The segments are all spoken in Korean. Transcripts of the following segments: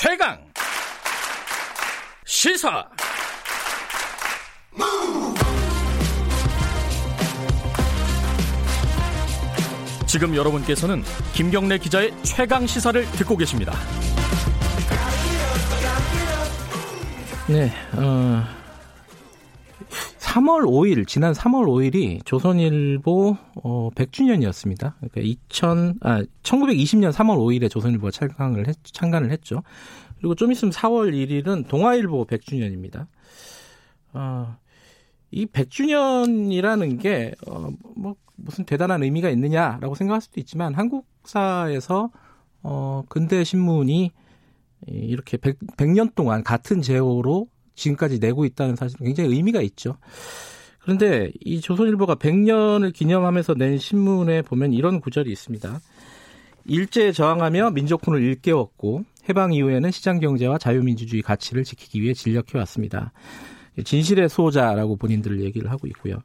최강 시사 지금 여러분께서는 김경래 기자의 최강 시사를 듣고 계십니다. 네, 어, 3월 5일, 지난 3월 5일이 조선일보 어, 100주년이었습니다. 그러니까 2000, 아, 1920년 3월 5일에 조선일보가 창간을, 했, 창간을 했죠. 그리고 좀 있으면 4월 1일은 동아일보 100주년입니다. 어, 이 100주년이라는 게, 어, 뭐, 무슨 대단한 의미가 있느냐라고 생각할 수도 있지만, 한국사에서, 어, 근대 신문이 이렇게 100, 100년 동안 같은 제호로 지금까지 내고 있다는 사실은 굉장히 의미가 있죠. 그런데 이 조선일보가 100년을 기념하면서 낸 신문에 보면 이런 구절이 있습니다. 일제에 저항하며 민족혼을 일깨웠고 해방 이후에는 시장 경제와 자유민주주의 가치를 지키기 위해 진력해 왔습니다. 진실의 수호자라고 본인들을 얘기를 하고 있고요.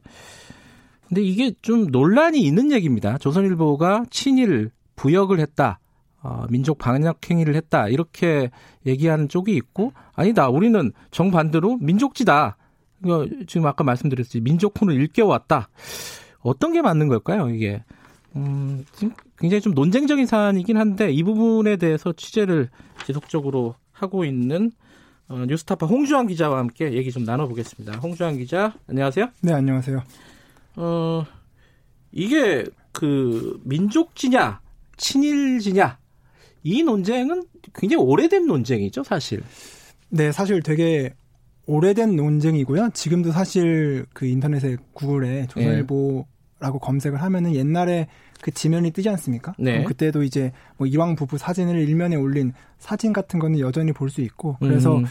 근데 이게 좀 논란이 있는 얘기입니다. 조선일보가 친일 부역을 했다. 어, 민족 반역 행위를 했다 이렇게 얘기하는 쪽이 있고 아니다 우리는 정반대로 민족지다 지금 아까 말씀드렸듯이 민족혼을 일깨워왔다 어떤 게 맞는 걸까요 이게 음, 굉장히 좀 논쟁적인 사안이긴 한데 이 부분에 대해서 취재를 지속적으로 하고 있는 어, 뉴스타파 홍주환 기자와 함께 얘기 좀 나눠보겠습니다. 홍주환 기자, 안녕하세요. 네, 안녕하세요. 어, 이게 그 민족지냐, 친일지냐 이 논쟁은 굉장히 오래된 논쟁이죠, 사실. 네, 사실 되게 오래된 논쟁이고요. 지금도 사실 그 인터넷에 구글에 조선일보라고 네. 검색을 하면은 옛날에 그 지면이 뜨지 않습니까? 네. 그때도 이제 뭐 이왕 부부 사진을 일면에 올린 사진 같은 거는 여전히 볼 수 있고 그래서 음.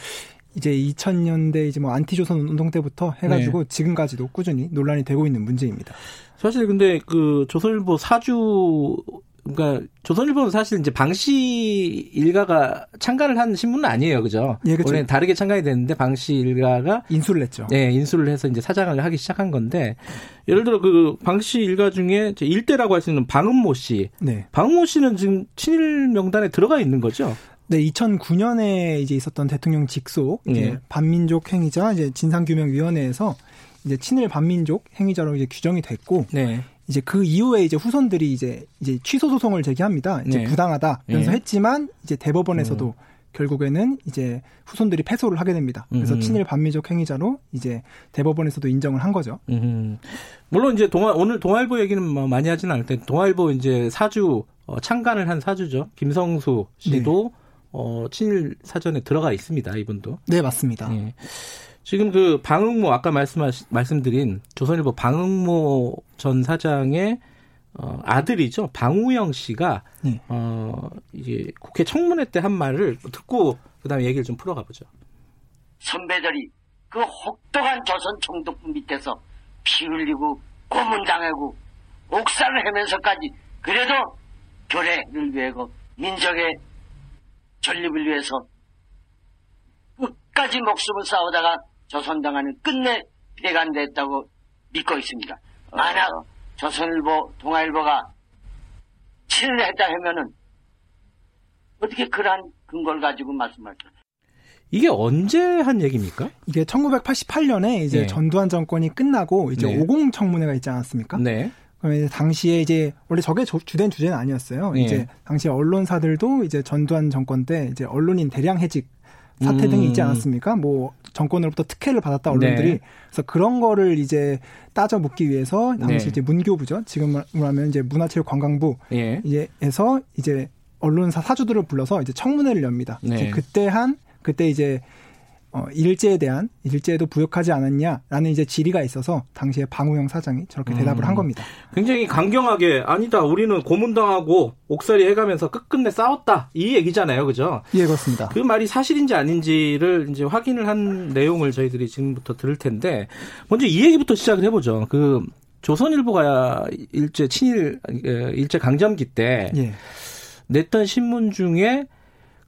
이제 2000년대 이제 뭐 안티조선 운동 때부터 해가지고 네. 지금까지도 꾸준히 논란이 되고 있는 문제입니다. 사실 근데 그 조선일보 사주 그러니까 조선일보는 사실 이제 방씨 일가가 창간을 한 신문은 아니에요, 그죠? 예, 그렇죠. 원래 다르게 창간이 됐는데 방씨 일가가 인수를 했죠. 네, 인수를 해서 이제 사장을 하기 시작한 건데 예를 들어 그 방씨 일가 중에 일대라고 할 수 있는 방은모 씨, 네. 방은모 씨는 지금 친일 명단에 들어가 있는 거죠? 네, 2009년에 이제 있었던 대통령 직속 이제 네. 반민족 행위자 이제 진상규명위원회에서 이제 친일 반민족 행위자로 이제 규정이 됐고 네. 이제 그 이후에 이제 후손들이 이제 이제 취소 소송을 제기합니다. 이제 네. 부당하다 면서 네. 했지만 이제 대법원에서도 음. 결국에는 이제 후손들이 패소를 하게 됩니다. 그래서 음. 친일 반미적 행위자로 이제 대법원에서도 인정을 한 거죠. 음. 물론 이제 동아 오늘 동아일보 얘기는 뭐 많이 하지는 않을 텐데 동아일보 이제 사주 어, 창간을 한 사주죠. 김성수 씨도 네. 어, 친일 사전에 들어가 있습니다. 이분도. 네 맞습니다. 예. 지금 그 방응모 아까 말씀 말씀드린 조선일보 방응모 전 사장의 어, 아들이죠 방우영 씨가 네. 어 이제 국회 청문회 때 한 말을 듣고 그다음에 얘기를 좀 풀어가 보죠. 선배들이 그 혹독한 조선 총독부 밑에서 피 흘리고 고문당하고 옥살을 헤면서까지 그래도 교례를 위해서 민족의 전립을 위해서 끝까지 목숨을 싸우다가 조선당하는 끝내 배관됐다고 믿고 있습니다. 만약 어. 조선일보, 동아일보가 친을 했다 하면은 어떻게 그러한 근거를 가지고 말씀할까요? 이게 언제 한 얘기입니까? 이게 1988년에 이제 네. 전두환 정권이 끝나고 이제 네. 50 청문회가 있지 않았습니까? 네. 그러면 당시에 이제 원래 저게 주된 주제는 아니었어요. 네. 이제 당시 언론사들도 이제 전두환 정권 때 이제 언론인 대량 해직 사태 등이 있지 음. 않았습니까? 뭐 정권으로부터 특혜를 받았다 언론들이 네. 그래서 그런 거를 이제 따져 묻기 위해서 당시 네. 이제 문교부죠. 지금으로 하면 이제 문화체육관광부 예. 이제에서 이제 언론사 사주들을 불러서 이제 청문회를 엽니다. 네. 이제 그때 한 그때 이제 어, 일제에 대한 일제에도 부역하지 않았냐라는 이제 질의가 있어서 당시에 방우영 사장이 저렇게 대답을 음, 한 겁니다. 굉장히 강경하게 아니다. 우리는 고문당하고 옥살이 해가면서 끝끝내 싸웠다 이 얘기잖아요, 그죠? 예, 그렇습니다. 그 말이 사실인지 아닌지를 이제 확인을 한 내용을 저희들이 지금부터 들을 텐데 먼저 이 얘기부터 시작을 해보죠. 그 조선일보가 일제 친일 일제 강점기 때 예. 냈던 신문 중에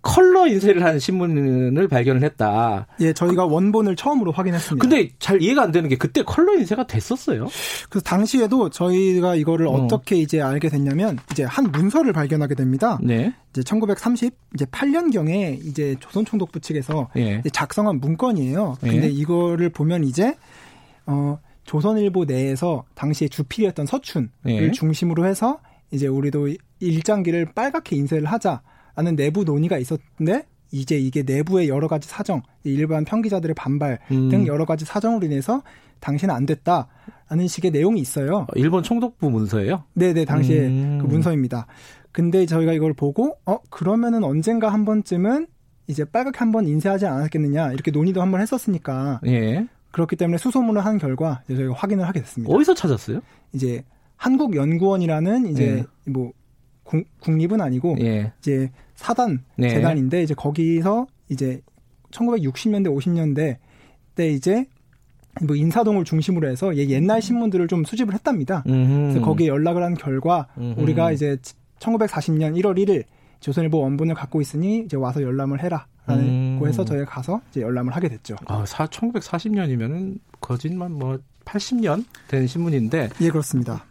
컬러 인쇄를 한 신문을 발견을 했다. 예, 저희가 원본을 처음으로 확인했습니다. 근데 잘 이해가 안 되는 게 그때 컬러 인쇄가 됐었어요. 그래서 당시에도 저희가 이거를 어. 떻게 이제 알게 됐냐면 이제 한 문서를 발견하게 됩니다. 네. 이제 1930 이제 8년 경에 이제 조선 총독부 측에서 예. 작성한 문건이에요. 예. 근데 예. 이거를 보면 이제 어 조선일보 내에서 당시에 주필이었던 서춘을 예. 중심으로 해서 이제 우리도 일장기를 빨갛게 인쇄를 하자 라는 내부 논의가 있었는데 이제 이게 내부의 여러 가지 사정, 일반 평기자들의 반발 음. 등 여러 가지 사정으로 인해서 당시는 안 됐다 라는 식의 내용이 있어요. 어, 일본 총독부 문서예요? 네네 당시에 음. 그 문서입니다. 근데 저희가 이걸 보고 어 그러면은 언젠가 한 번쯤은 이제 빨갛게 한 번 인쇄하지 않았겠느냐 이렇게 논의도 한 번 했었으니까 예. 그렇기 때문에 수소문을 한 결과 이제 저희가 확인을 하게 됐습니다. 어디서 찾았어요? 이제 한국연구원이라는 이제 예. 뭐 국, 국립은 아니고 예. 이제 사단 네. 재단인데 이제 거기서 이제 1960년대 50년대 때 이제 뭐 인사동을 중심으로 해서 옛날 신문들을 좀 수집을 했답니다. 음흠. 그래서 거기에 연락을 한 결과 음흠. 우리가 이제 1940년 1월 1일 조선일보 원본을 갖고 있으니 이제 와서 열람을 해라. 라고 음. 해서 저희가 가서 이제 열람을 하게 됐죠. 아, 1940년이면은 거짓말 뭐 80년 된 신문인데. 예, 그렇습니다.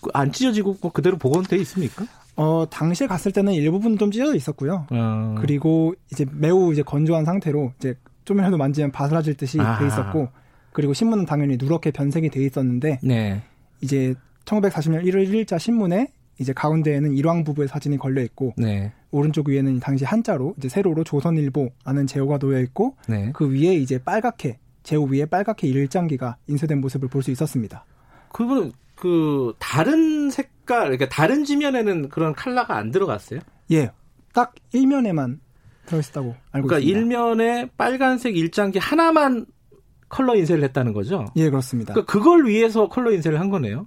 그안 찢어지고 뭐 그대로 복원돼 있습니까? 어, 당시에 갔을 때는 일부분 좀 찢어져 있었고요. 어. 그리고 이제 매우 이제 건조한 상태로 이제 좀이라도 만지면 바스라질 듯이 아. 돼 있었고 그리고 신문은 당연히 누렇게 변색이 돼 있었는데 네. 이제 1940년 1월 1일자 신문에 이제 가운데에는 일왕 부부의 사진이 걸려 있고 네. 오른쪽 위에는 당시 한자로 이제 세로로 조선일보라는 제호가 놓여 있고 네. 그 위에 이제 빨갛게 제호 위에 빨갛게 일장기가 인쇄된 모습을 볼 수 있었습니다. 그분 그 다른 색깔 그러니까 다른 지면에는 그런 컬러가 안 들어갔어요? 예. 딱 일면에만 들어있었다고 알고 그러니까 있습니다. 일면에 빨간색 일장기 하나만 컬러 인쇄를 했다는 거죠? 예, 그렇습니다. 그러니까 그걸 위해서 컬러 인쇄를 한 거네요.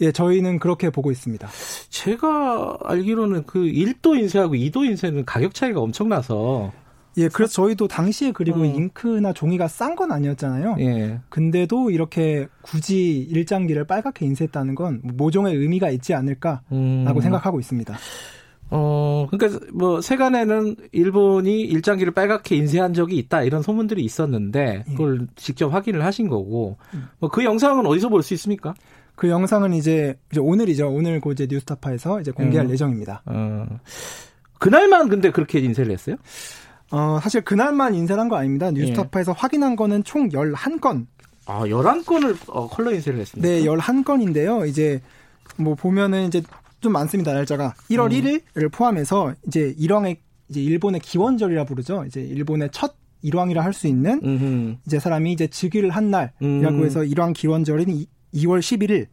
예, 저희는 그렇게 보고 있습니다. 제가 알기로는 그 1도 인쇄하고 2도 인쇄는 가격 차이가 엄청나서 예, 그래서 저희도 당시에 그리고 음. 잉크나 종이가 싼 건 아니었잖아요. 예. 근데도 이렇게 굳이 일장기를 빨갛게 인쇄했다는 건 모종의 의미가 있지 않을까라고 음. 생각하고 있습니다. 어, 그러니까 뭐 세간에는 일본이 일장기를 빨갛게 인쇄한 적이 있다 이런 소문들이 있었는데 예. 그걸 예. 직접 확인을 하신 거고 음. 뭐그 영상은 어디서 볼 수 있습니까? 그 영상은 이제, 이제 오늘이죠. 오늘 그 이제 뉴스타파에서 이제 공개할 음. 예정입니다. 어. 그날만 근데 그렇게 인쇄를 했어요? 어, 사실 그날만 인쇄를 한거 아닙니다. 뉴스타파에서 예. 확인한 거는 총 11건. 아, 11건을 어, 컬러 인쇄를 했습니다. 네, 11건인데요. 이제 뭐 보면은 이제 좀 많습니다. 날짜가 1월 음. 1일을 포함해서 이제 일왕의 이제 일본의 기원절이라 부르죠. 이제 일본의 첫 일왕이라 할 수 있는 음흠. 이제 사람이 이제 즉위를 한 날이라고 음. 해서 일왕 기원절인 2월 11일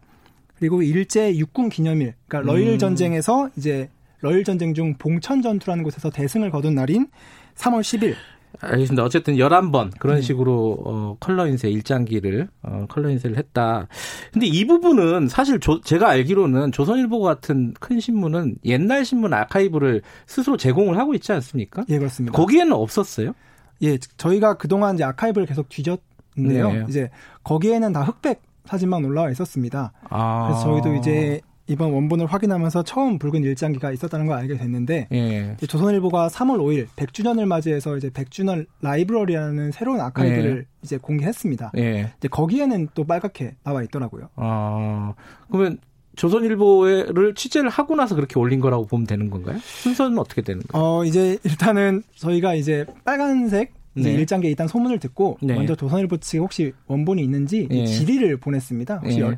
그리고 일제 육군 기념일 그러니까 러일 음. 전쟁에서 이제 러일 전쟁 중 봉천 전투라는 곳에서 대승을 거둔 날인 3월 10일. 알겠습니다. 어쨌든 11번 그런 네. 식으로 어, 컬러 인쇄 일장기를 어, 컬러 인쇄를 했다. 근데 이 부분은 사실 조, 제가 알기로는 조선일보 같은 큰 신문은 옛날 신문 아카이브를 스스로 제공을 하고 있지 않습니까? 예, 그렇습니다. 거기에는 없었어요? 예, 저희가 그동안 이제 아카이브를 계속 뒤졌는데요. 네. 이제 거기에는 다 흑백 사진만 올라와 있었습니다. 아. 그래서 저희도 이제 이번 원본을 확인하면서 처음 붉은 일장기가 있었다는 걸 알게 됐는데 예. 조선일보가 3월 5일 100주년을 맞이해서 이제 100주년 라이브러리라는 새로운 아카이브를 예. 이제 공개했습니다. 예. 이제 거기에는 또 빨갛게 나와 있더라고요. 아 그러면 조선일보를 취재를 하고 나서 그렇게 올린 거라고 보면 되는 건가요? 순서는 어떻게 되는 거예요? 어 이제 일단은 저희가 이제 빨간색 네. 일장기에 일단 소문을 듣고 네. 먼저 조선일보 측에 혹시 원본이 있는지 네. 질의를 보냈습니다. 혹시 네.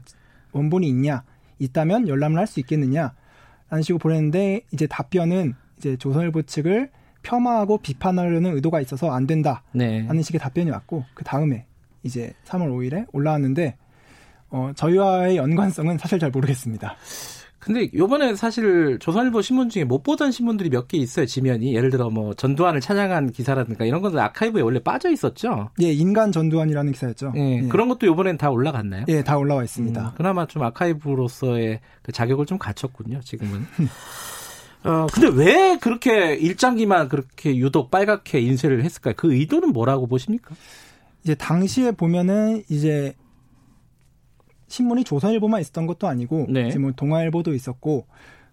원본이 있냐? 있다면 열람을 할 수 있겠느냐? 라는 식으로 보냈는데 이제 답변은 이제 조선일보 측을 폄하하고 비판하려는 의도가 있어서 안 된다. 네. 하는 식의 답변이 왔고 그 다음에 이제 3월 5일에 올라왔는데 어, 저희와의 연관성은 사실 잘 모르겠습니다. 근데 요번에 사실 조선일보 신문 중에 못 보던 신문들이 몇 개 있어요, 지면이. 예를 들어 뭐 전두환을 찬양한 기사라든가 이런 것들 아카이브에 원래 빠져 있었죠. 예, 인간 전두환이라는 기사였죠. 예, 예. 그런 것도 요번엔 다 올라갔나요? 예, 다 올라와 있습니다. 음, 그나마 좀 아카이브로서의 그 자격을 좀 갖췄군요, 지금은. 어, 근데 왜 그렇게 일장기만 그렇게 유독 빨갛게 인쇄를 했을까요? 그 의도는 뭐라고 보십니까? 이제 당시에 보면은 이제 신문이 조선일보만 있었던 것도 아니고 네. 이제 뭐 동아일보도 있었고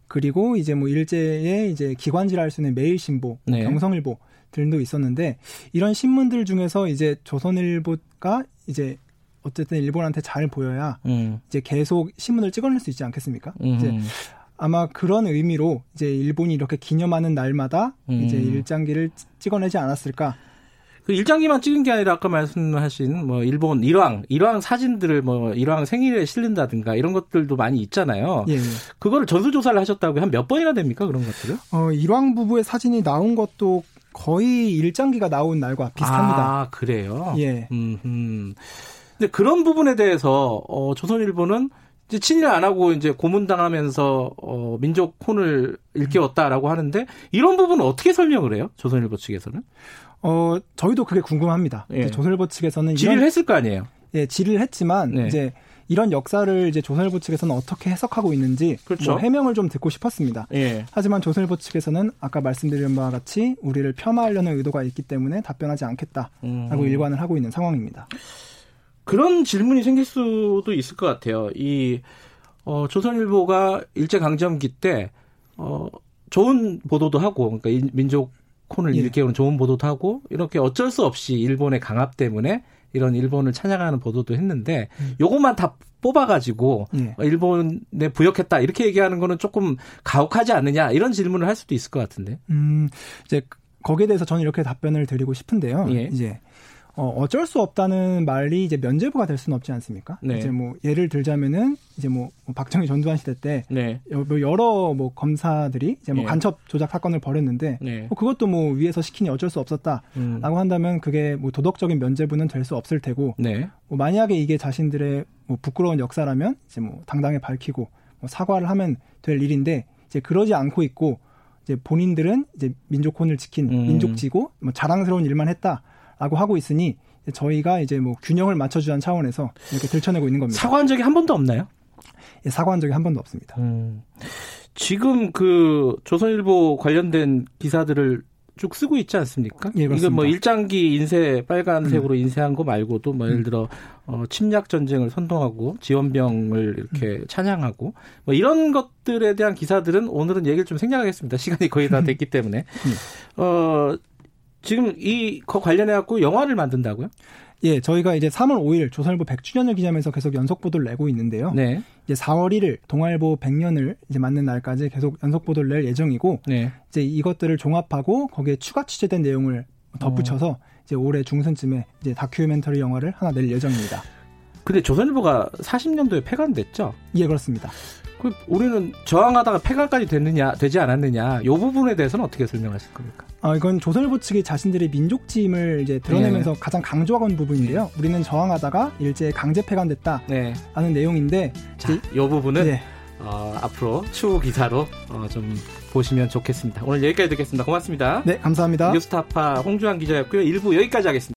그리고 이제 뭐 일제에 이제 기관지를 수 있는 매일신보, 네. 경성일보 등도 있었는데 이런 신문들 중에서 이제 조선일보가 이제 어쨌든 일본한테 잘 보여야 음. 이제 계속 신문을 찍어낼 수 있지 않겠습니까? 음. 이제 아마 그런 의미로 이제 일본이 이렇게 기념하는 날마다 음. 이제 일장기를 찍어내지 않았을까? 그 일장기만 찍은 게 아니라 아까 말씀하신 뭐 일본 일왕 일왕 사진들을 뭐 일왕 생일에 실린다든가 이런 것들도 많이 있잖아요. 예. 그거를 전수 조사를 하셨다고 한 몇 번이나 됩니까 그런 것들을? 어 일왕 부부의 사진이 나온 것도 거의 일장기가 나온 날과 비슷합니다. 아 그래요? 예. 음, 음. 근데 그런 부분에 대해서 어, 조선일보는 이제 친일 안 하고 이제 고문당하면서 어, 민족 혼을 일깨웠다라고 하는데 이런 부분은 어떻게 설명을 해요? 조선일보 측에서는? 어, 저희도 그게 궁금합니다. 예. 조선일보 측에서는 질의를 했을 거 아니에요? 예, 질의를 했지만 네. 이제 이런 역사를 이제 조선일보 측에서는 어떻게 해석하고 있는지 그렇죠. 뭐 해명을 좀 듣고 싶었습니다. 예. 하지만 조선일보 측에서는 아까 말씀드린 바와 같이 우리를 폄하하려는 의도가 있기 때문에 답변하지 않겠다라고 음. 일관을 하고 있는 상황입니다. 그런 질문이 생길 수도 있을 것 같아요. 이 어, 조선일보가 일제 강점기 때 어, 좋은 보도도 하고, 그러니까 민족 콘을 예. 일깨우는 좋은 보도도 하고 이렇게 어쩔 수 없이 일본의 강압 때문에 이런 일본을 찬양하는 보도도 했는데 음. 요것만 다 뽑아가지고 예. 일본에 부역했다 이렇게 얘기하는 거는 조금 가혹하지 않느냐 이런 질문을 할 수도 있을 것 같은데. 음 이제 거기에 대해서 저는 이렇게 답변을 드리고 싶은데요. 예. 이제 어, 어쩔 수 없다는 말이 이제 면제부가 될 수는 없지 않습니까? 네. 이제 뭐 예를 들자면은 이제 뭐, 뭐 박정희 전두환 시대 때 네. 뭐 여러 뭐 검사들이 이제 뭐 네. 간첩 조작 사건을 벌였는데 네. 뭐 그것도 뭐 위에서 시키니 어쩔 수 없었다라고 음. 한다면 그게 뭐 도덕적인 면제부는 될 수 없을 테고 네. 뭐 만약에 이게 자신들의 뭐 부끄러운 역사라면 이제 뭐 당당히 밝히고 뭐 사과를 하면 될 일인데 이제 그러지 않고 있고 이제 본인들은 이제 민족혼을 지킨 음. 민족지고 뭐 자랑스러운 일만 했다. 라고 하고 있으니 저희가 이제 뭐 균형을 맞춰주자는 차원에서 이렇게 들춰내고 있는 겁니다. 사과한 적이 한 번도 없나요? 예, 사과한 적이 한 번도 없습니다. 음. 지금 그 조선일보 관련된 기사들을 쭉 쓰고 있지 않습니까? 예, 이건 뭐 일장기 인쇄 빨간색으로 음. 인쇄한 거 말고도 뭐 예를 음. 들어 어, 침략 전쟁을 선동하고 지원병을 이렇게 음. 찬양하고 뭐 이런 것들에 대한 기사들은 오늘은 얘기를 좀 생략하겠습니다. 시간이 거의 다 됐기 때문에 음. 어 지금 이 거 관련해 갖고 영화를 만든다고요? 예, 저희가 이제 3월 5일 조선일보 100주년을 기념해서 계속 연속 보도를 내고 있는데요. 네. 이제 4월 1일 동아일보 100년을 이제 맞는 날까지 계속 연속 보도를 낼 예정이고 네. 이제 이것들을 종합하고 거기에 추가 취재된 내용을 덧붙여서 어. 이제 올해 중순쯤에 이제 다큐멘터리 영화를 하나 낼 예정입니다. 근데 조선일보가 40년도에 폐간됐죠? 예, 그렇습니다. 그 우리는 저항하다가 폐간까지 됐느냐, 되지 않았느냐, 이 부분에 대해서는 어떻게 설명하실 겁니까? 아, 이건 조선일보 측이 자신들의 민족짐을 이제 드러내면서 네. 가장 강조하고 있는 부분인데요. 우리는 저항하다가 일제 강제 폐간됐다. 네. 하는 내용인데. 자, 이 부분은 네. 어, 앞으로 추후 기사로 어, 좀 보시면 좋겠습니다. 오늘 여기까지 듣겠습니다. 고맙습니다. 네, 감사합니다. 뉴스타파 홍주환 기자였고요. 일부 여기까지 하겠습니다.